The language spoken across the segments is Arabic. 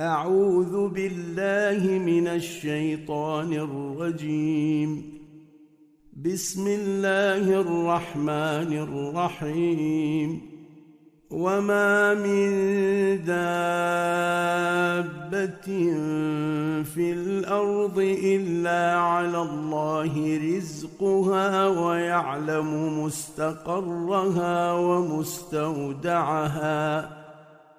أعوذ بالله من الشيطان الرجيم. بسم الله الرحمن الرحيم. وما من دابة في الأرض إلا على الله رزقها ويعلم مستقرها ومستودعها.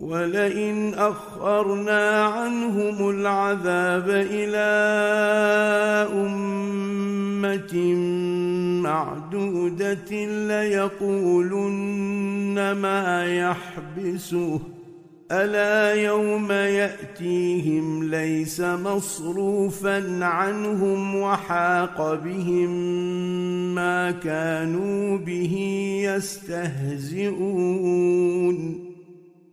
ولئن أخرنا عنهم العذاب إلى أمة معدودة ليقولن ما يحبسه. ألا يوم يأتيهم ليس مصروفا عنهم وحاق بهم ما كانوا به يستهزئون.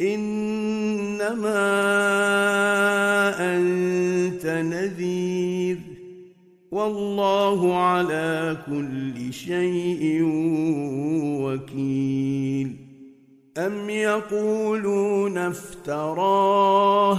إنما أنت نذير والله على كل شيء وكيل أم يقولون افتراه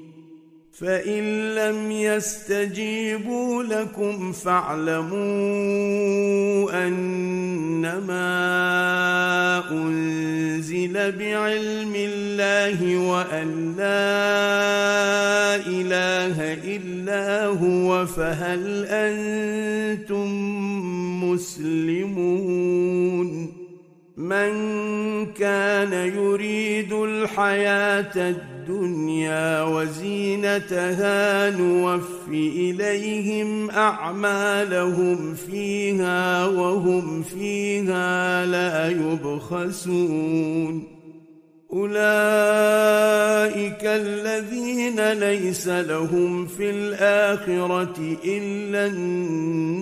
فإن لم يستجيبوا لكم فاعلموا أنما أنزل بعلم الله وأن لا إله إلا هو فهل أنتم مسلمون من كان يريد الحياة الدنيا وزينتها نوف إليهم أعمالهم فيها وهم فيها لا يبخسون. أولئك الذين ليس لهم في الآخرة إلا النار.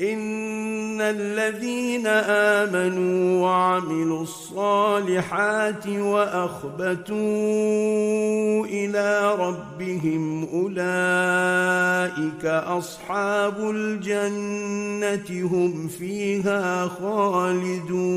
إن الذين آمنوا وعملوا الصالحات وأخبتوا إلى ربهم أولئك أصحاب الجنة هم فيها خالدون.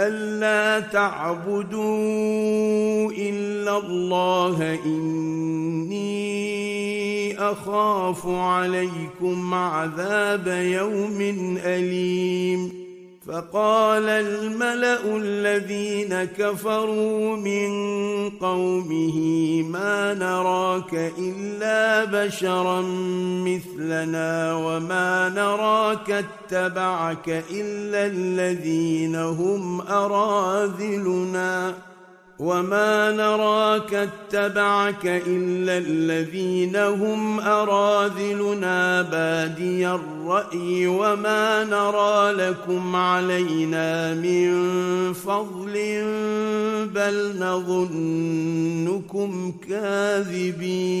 ألا تعبدوا إلا الله إني أخاف عليكم عذاب يوم أليم فقال الملأ الذين كفروا من قومه ما نراك إلا بشرا مثلنا وما نراك اتبعك إلا الذين هم أراذلنا وما نراك اتبعك الا الذين هم اراذلنا بادي الراي وما نرى لكم علينا من فضل بل نظنكم كاذبين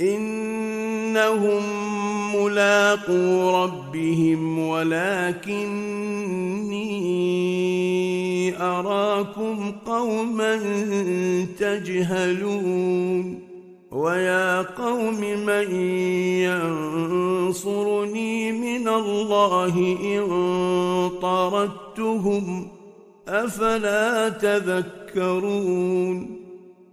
إنهم ملاقو ربهم ولكني أراكم قوما تجهلون ويا قوم من ينصرني من الله إن طردتهم أفلا تذكرون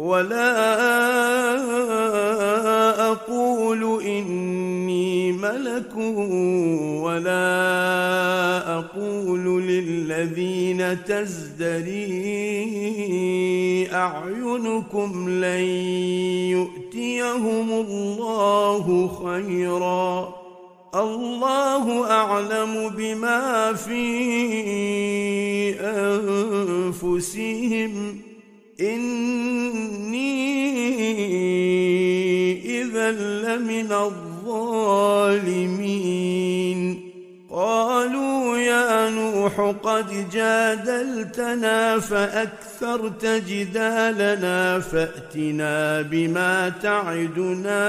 ولا أقول إني ملك ولا أقول للذين تزدري أعينكم لن يؤتيهم الله خيرا. الله أعلم بما في أنفسهم. إني إذا لمن الظالمين. قالوا يا نوح قد جادلتنا فأكثرت جدالنا فأتنا بما تعدنا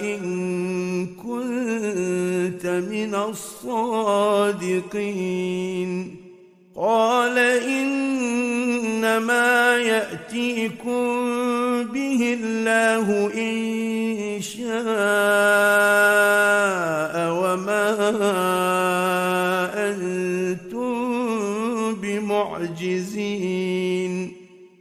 إن كنت من الصادقين. قال إنما يأتيكم به الله إن شاء وما أنتم بمعجزين.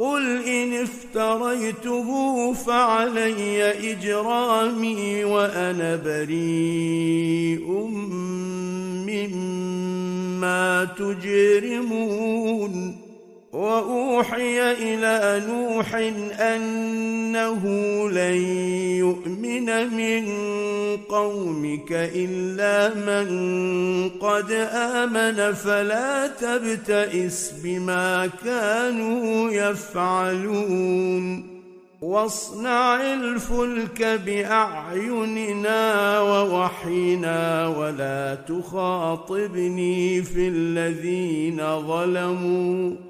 قل إن افتريته فعلي إجرامي وأنا بريء مما تجرمون واوحي إلى نوح أنه لن يؤمن من قومك إلا من قد آمن فلا تبتئس بما كانوا يفعلون. واصنع الفلك بأعيننا ووحينا ولا تخاطبني في الذين ظلموا.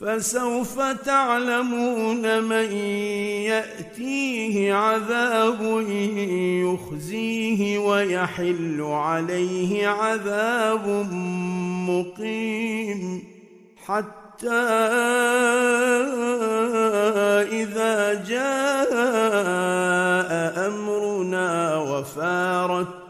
فسوف تعلمون من يأتيه عذاب يخزيه ويحل عليه عذاب مقيم حتى إذا جاء أمرنا وفارت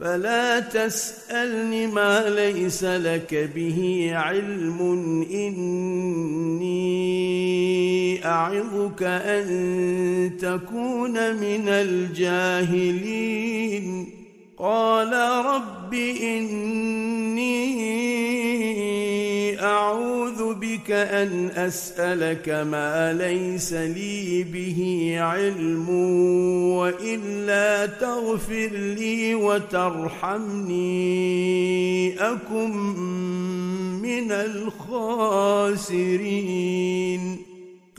فلا تسألني ما ليس لك به علم. إني أعظك أن تكون من الجاهلين. قال رب إني بك أن أسألك ما ليس لي به علم وإلا تغفر لي وترحمني أكن من الخاسرين.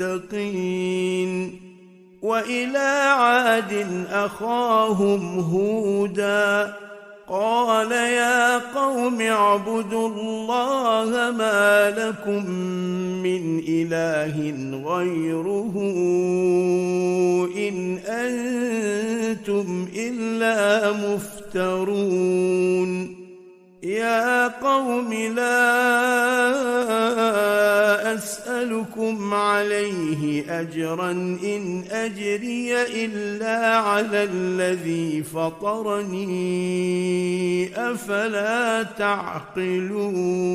المتقين وإلى عاد أخاهم هودا قال يا قوم اعبدوا الله ما لكم من إله غيره إن أنتم إلا مفترون يا قوم لا أسألكم عليه أجرا إن أجري إلا على الذي فطرني أفلا تعقلون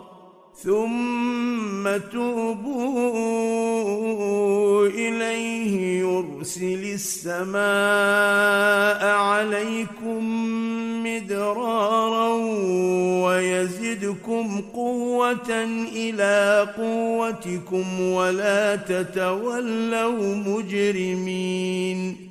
ثم توبوا إليه يرسل السماء عليكم مدرارا ويزدكم قوة إلى قوتكم ولا تتولوا مجرمين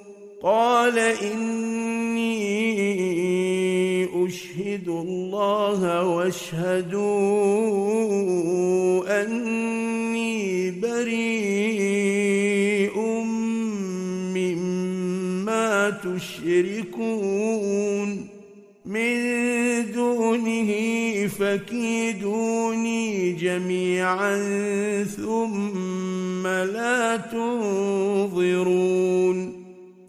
قال إني أشهد الله واشهدوا أني بريء مما تشركون. من دونه فكيدوني جميعا ثم لا تنظرون.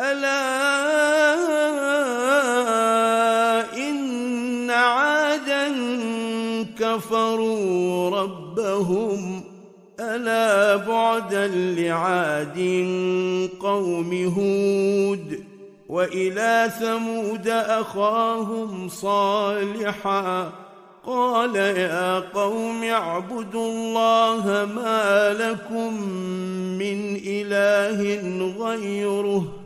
ألا إن عادا كفروا ربهم ألا بعدا لعاد قوم هود وإلى ثمود أخاهم صالحا قال يا قوم اعبدوا الله ما لكم من إله غيره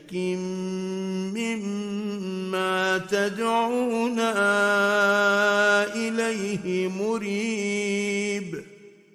مما تدعونا إليه مريب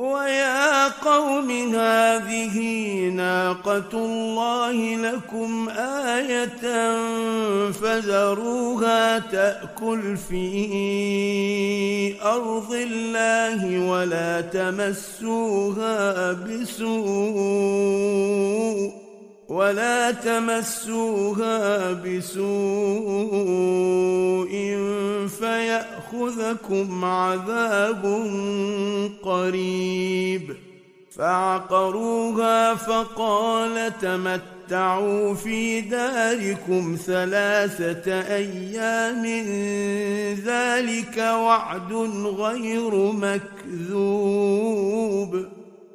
ويا قوم هذه ناقة الله لكم آية فذروها تأكل في أرض الله ولا تمسوها بسوء. ولا تمسوها بسوء فيأخذكم عذاب قريب. فعقروها فقال تمتعوا في داركم ثلاثة أيام. ذلك وعد غير مكذوب.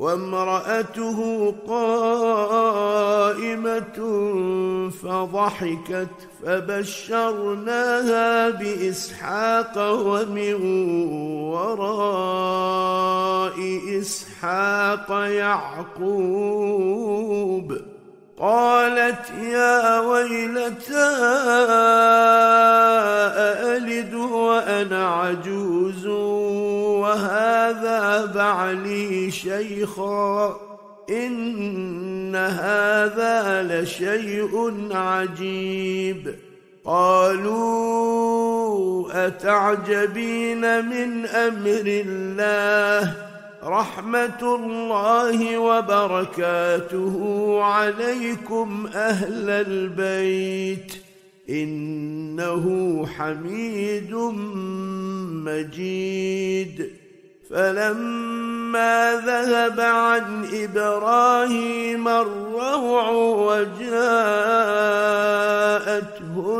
وامرأته قائمة فضحكت فبشرناها بإسحاق ومن وراء إسحاق يعقوب قالت يا ويلتى أألد وأنا عجوز وهذا بعلي شيخا إن هذا لشيء عجيب قالوا أتعجبين من أمر الله رحمة الله وبركاته عليكم أهل البيت. إنه حميد مجيد. فلما ذهب عن إبراهيم الروع وجاءته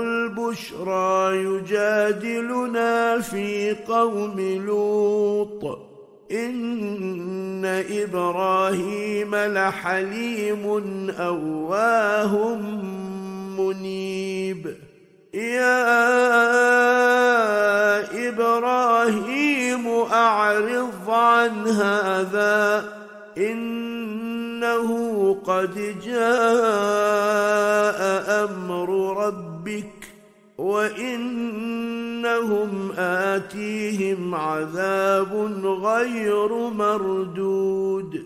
البشرى يجادلنا في قوم لوط. إن إبراهيم لحليم أواه منيب. يا إبراهيم أعرض عن هذا إنه قد جاء أمر ربك وإنهم آتيهم عذاب غير مردود.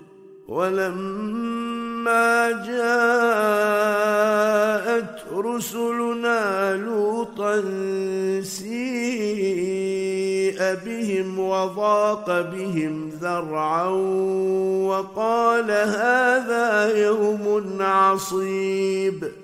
ولما جاءت رسلنا لوطا سيء بهم وضاق بهم ذرعا وقال هذا يوم عصيب.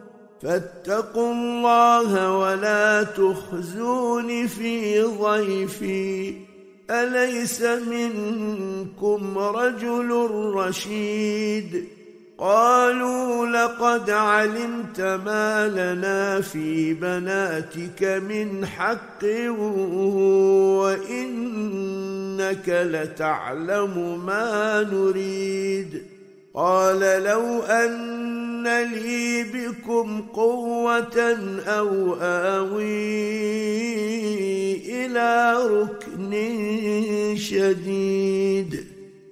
فاتقوا الله ولا تخزون في ضيفي. أليس منكم رجل رشيد؟ قالوا لقد علمت ما لنا في بناتك من حق وإنك لتعلم ما نريد. قال لو أن لي بكم قوة أو آوي إلى ركن شديد.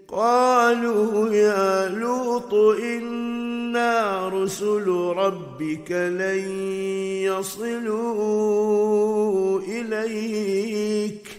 قالوا يا لوط إنا رسل ربك لن يصلوا إليك.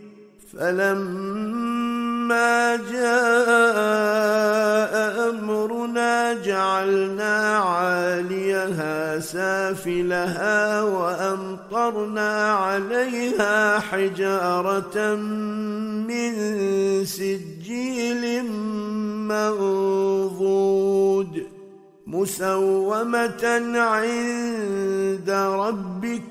فلما جاء أمرنا جعلنا عاليها سافلها وأمطرنا عليها حجارة من سجيل منضود مسومة عند ربك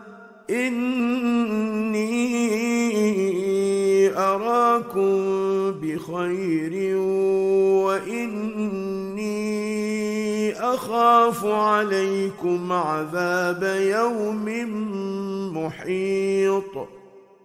إني أراكم بخير وإني أخاف عليكم عذاب يوم محيط.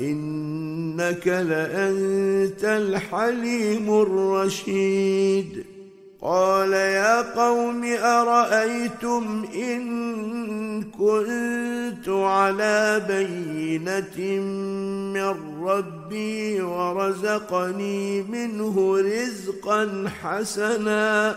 إنك لأنت الحليم الرشيد. قال يا قوم أرأيتم إن كنت على بينة من ربي ورزقني منه رزقا حسنا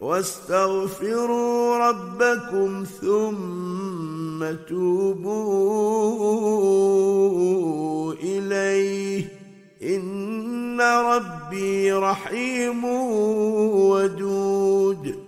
واستغفروا ربكم ثم توبوا إليه. إن ربي رحيم ودود.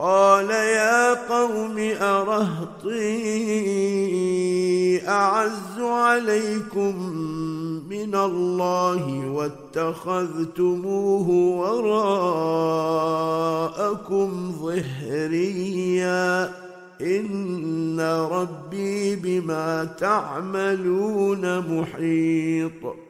قال يا قوم أرهطي أعز عليكم من الله واتخذتموه وراءكم ظهريا إن ربي بما تعملون محيط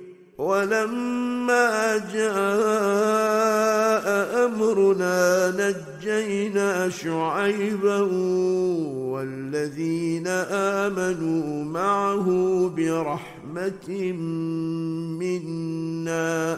ولما جاء أمرنا نجينا شعيبا والذين آمنوا معه برحمة منا.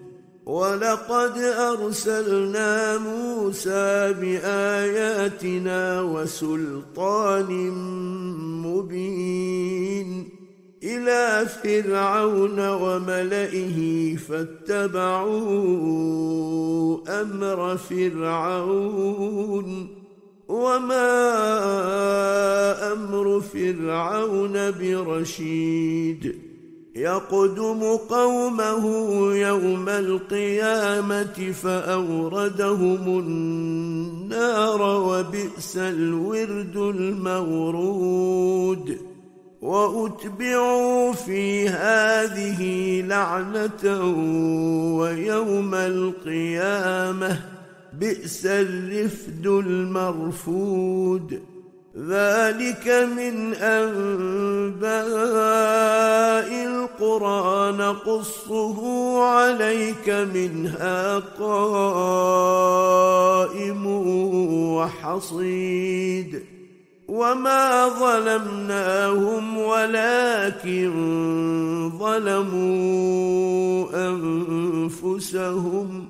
ولقد أرسلنا موسى بآياتنا وسلطان مبين إلى فرعون وملئه فاتبعوا أمر فرعون وما أمر فرعون برشيد يقدم قومه يوم القيامة فأوردهم النار وبئس الورد المورود. وأتبعوا في هذه لعنة ويوم القيامة بئس الرفد المرفود. ذلك من أنباء القرى نقصه عليك منها قائم وحصيد. وما ظلمناهم ولكن ظلموا أنفسهم.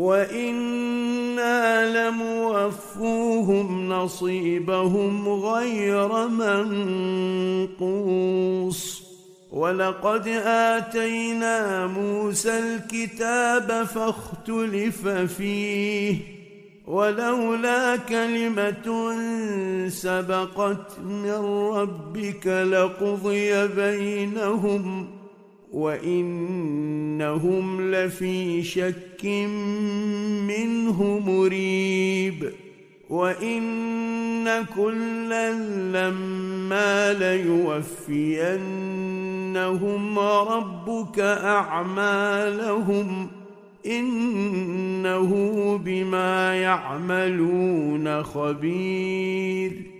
وأنا لموفوهم نصيبهم غير منقوص ولقد اتينا موسى الكتاب فاختلف فيه ولولا كلمه سبقت من ربك لقضي بينهم وإنهم لفي شك منه مريب. وإن كلا لما ليوفينهم ربك أعمالهم إنه بما يعملون خبير.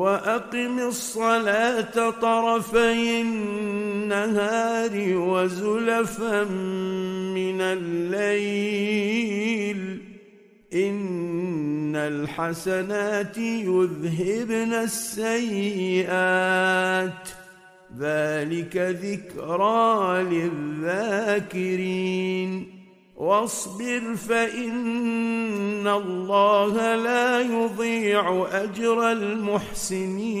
وأقم الصلاة طرفي النهار وزلفا من الليل. إن الحسنات يذهبن السيئات. ذلك ذكرى للذاكرين. واصبر فإن الله لا يضيع أجر المحسنين.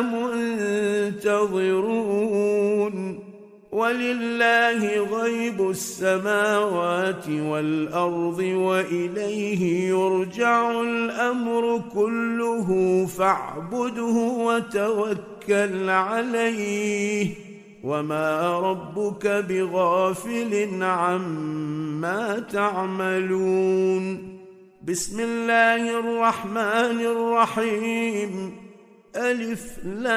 منتظرون. ولله غيب السماوات والأرض وإليه يرجع الأمر كله. فاعبده وتوكل عليه. وما ربك بغافل عما تعملون. بسم الله الرحمن الرحيم. ألف لام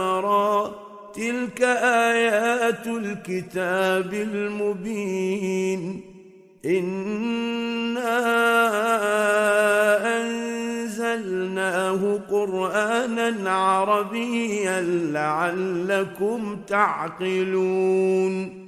را. تلك آيات الكتاب المبين. إنا أنزلناه قرآنا عربيا لعلكم تعقلون.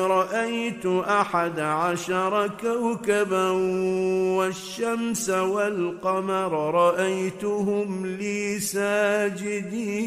رأيت أحد عشر كوكبا والشمس والقمر رأيتهم لي ساجدين.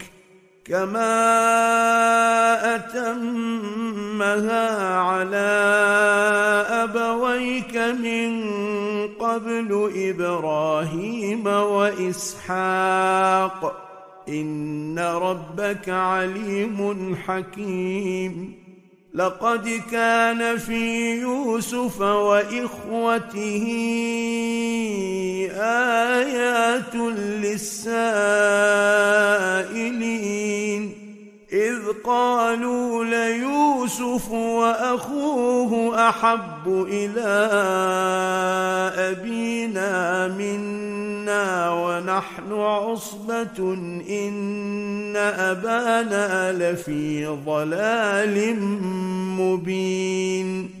كما أتمها على أبويك من قبل إبراهيم وإسحاق إن ربك عليم حكيم لقد كان في يوسف وإخوته آيات للسائلين. إذ قالوا ليوسف وأخوه أحب إلى أبينا منا ونحن عصبة إن أبانا لفي ضلال مبين.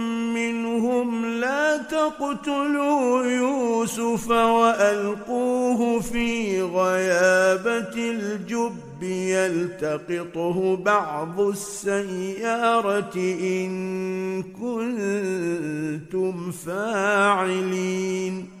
تقتلوا يوسف وألقوه في غيابة الجب يلتقطه بعض السيارة إن كنتم فاعلين.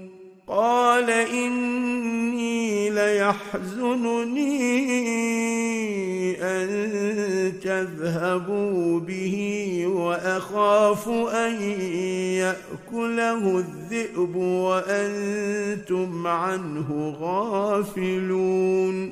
قال إني ليحزنني أن تذهبوا به وأخاف أن يأكله الذئب وأنتم عنه غافلون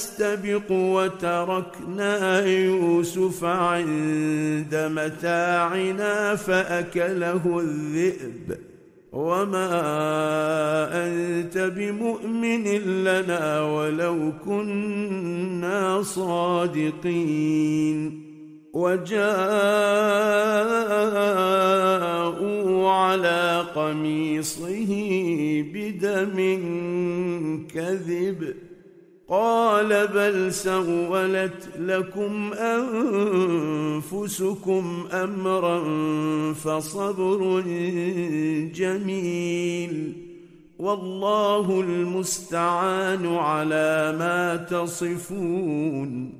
نستبق وتركنا يوسف عند متاعنا فأكله الذئب. وما أنت بمؤمن لنا ولو كنا صادقين. وجاءوا على قميصه بدم كذب. قال بل سولت لكم أنفسكم أمرا فصبر جميل والله المستعان على ما تصفون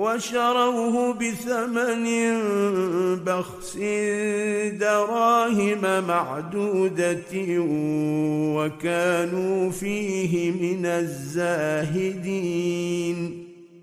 وشروه بثمن بخس دراهم معدودة وكانوا فيه من الزاهدين.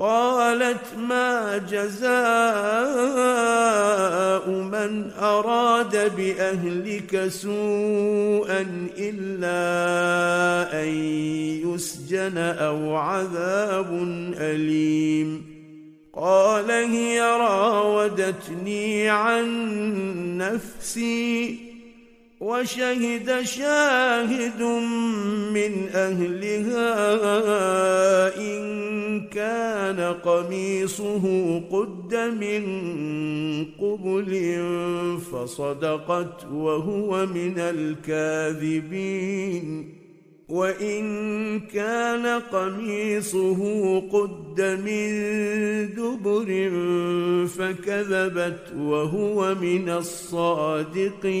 قالت ما جزاء من أراد بأهلك سوءا إلا أن يسجن أو عذاب أليم. قال هي راودتني عن نفسي وشهد شاهد من أهلها إن كان قميصه قد من قبل فصدقت وهو من الكاذبين. وإن كان قميصه قد من دبر فكذبت وهو من الصادقين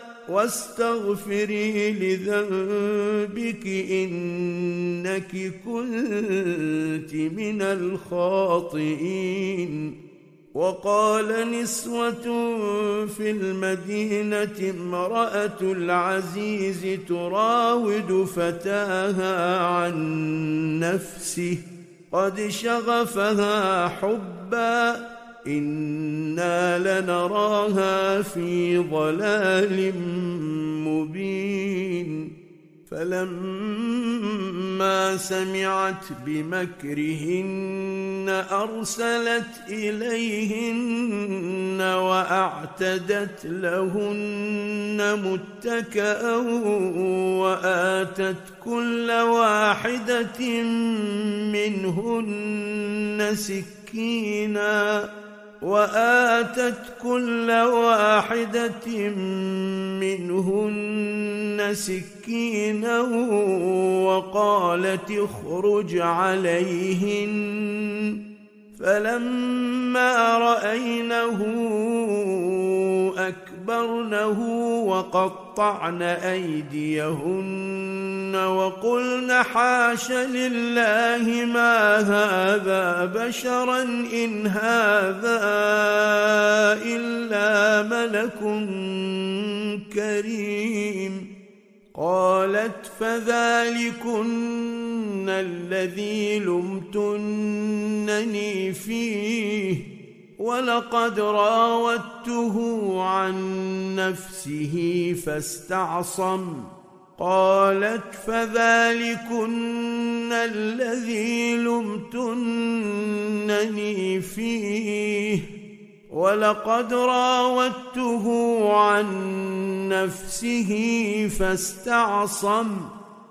واستغفري لذنبك إنك كنت من الخاطئين. وقال نسوة في المدينة امرأة العزيز تراود فتاها عن نفسه قد شغفها حبا أنا لنراها في ضلال مبين فلما سمعت بمكرهن ارسلت اليهن واعتدت لهن متكئا واتت كل واحدة منهن سكينا وآتت كل واحدة منهن سكينا وقالت اخرج عليهن. فلما رأينه اكبرنه وقطعن أيديهن وقلن حاش لله ما هذا بشرا إن هذا إلا ملك كريم. قالت فذلكن الذي لمتنني فيه. ولقد راودته عن نفسه فاستعصم قالت فذلكن الذي لمتنني فيه. ولقد راودته عن نفسه فاستعصم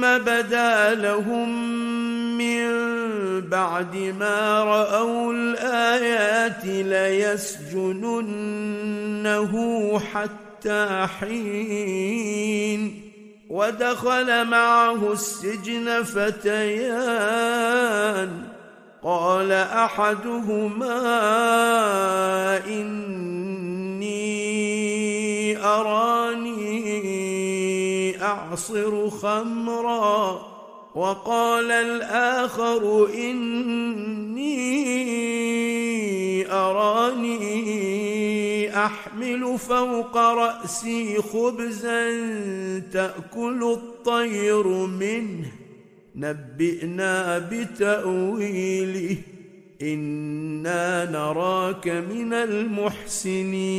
بدا لهم من بعد ما رأوا الآيات ليسجننه حتى حين ودخل معه السجن فتيان. قال أحدهما إني اراني اعصر خمرا وقال الآخر إني أراني أحمل فوق رأسي خبزا تأكل الطير منه. نبئنا بتأويله. إنا نراك من المحسنين.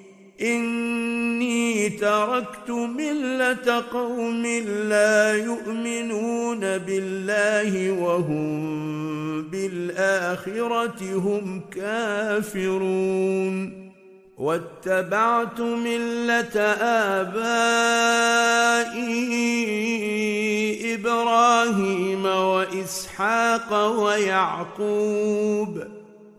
إني تركت ملة قوم لا يؤمنون بالله وهم بالآخرة هم كافرون. واتبعت ملة آبائي إبراهيم وإسحاق ويعقوب.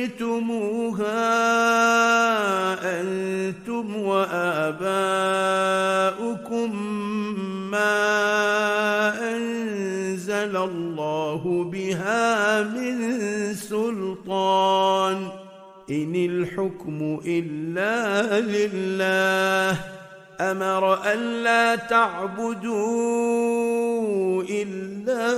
سميتموها أنتم وآباؤكم ما أنزل الله بها من سلطان إن الحكم إلا لله أمر ألا تعبدوا إلا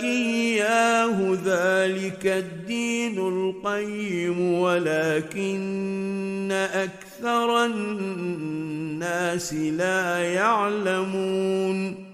إياه ذلك الدين القيم ولكن أكثر الناس لا يعلمون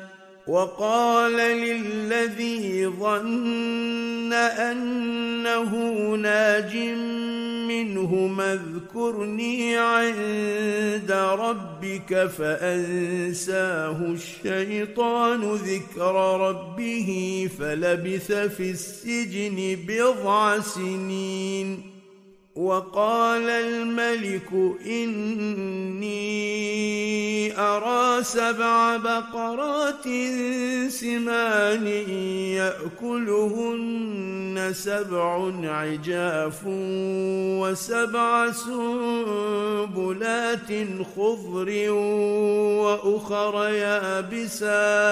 وقال للذي ظن أنه ناج منه اذكرني عند ربك فأنساه الشيطان ذكر ربه فلبث في السجن بضع سنين. وقال الملك إني أرى سبع بقرات سمان يأكلهن سبع عجاف وسبع سنبلات خضر وأخر يابسات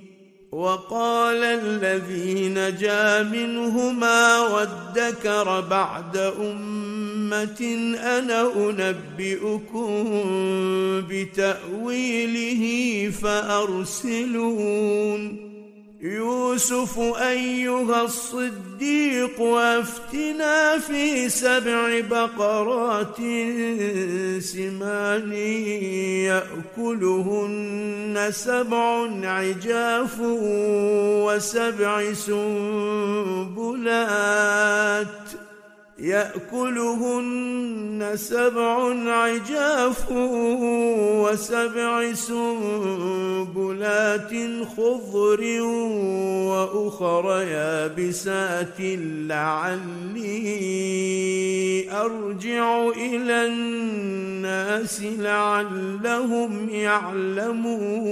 وقال الذي نجا منهما وادكر بعد أمة أنا أنبئكم بتأويله فأرسلون. يوسف أيها الصديق أفتنا في سبع بقرات سمان يأكلهن سبع عجاف وسبع سنبلات. يأكلهن سبع عجاف وسبع سنبلات خضر وأخر يابسات لعلي أرجع إلى الناس لعلهم يعلمون.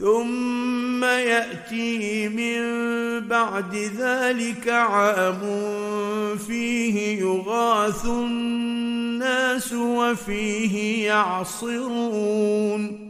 ثم ياتي من بعد ذلك عام فيه يغاث الناس وفيه يعصرون.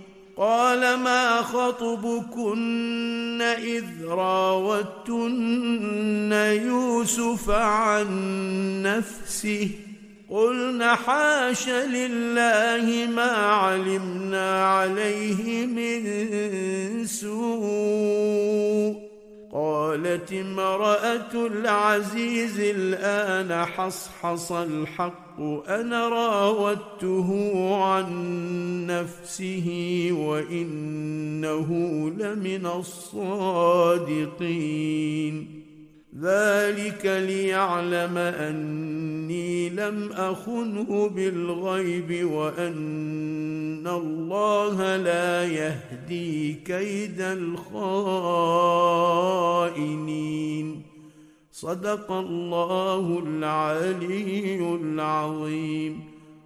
قال ما خطبكن إذ راوتن يوسف عن نفسه قلن حاش لله ما علمنا عليه من سوء قالت امرأة العزيز الآن حصحص الحق أنا راودته عن نفسه وإنه لمن الصادقين. ذلك ليعلم أني لم أخنه بالغيب وأن الله لا يهدي كيد الخائنين. صدق الله العلي العظيم.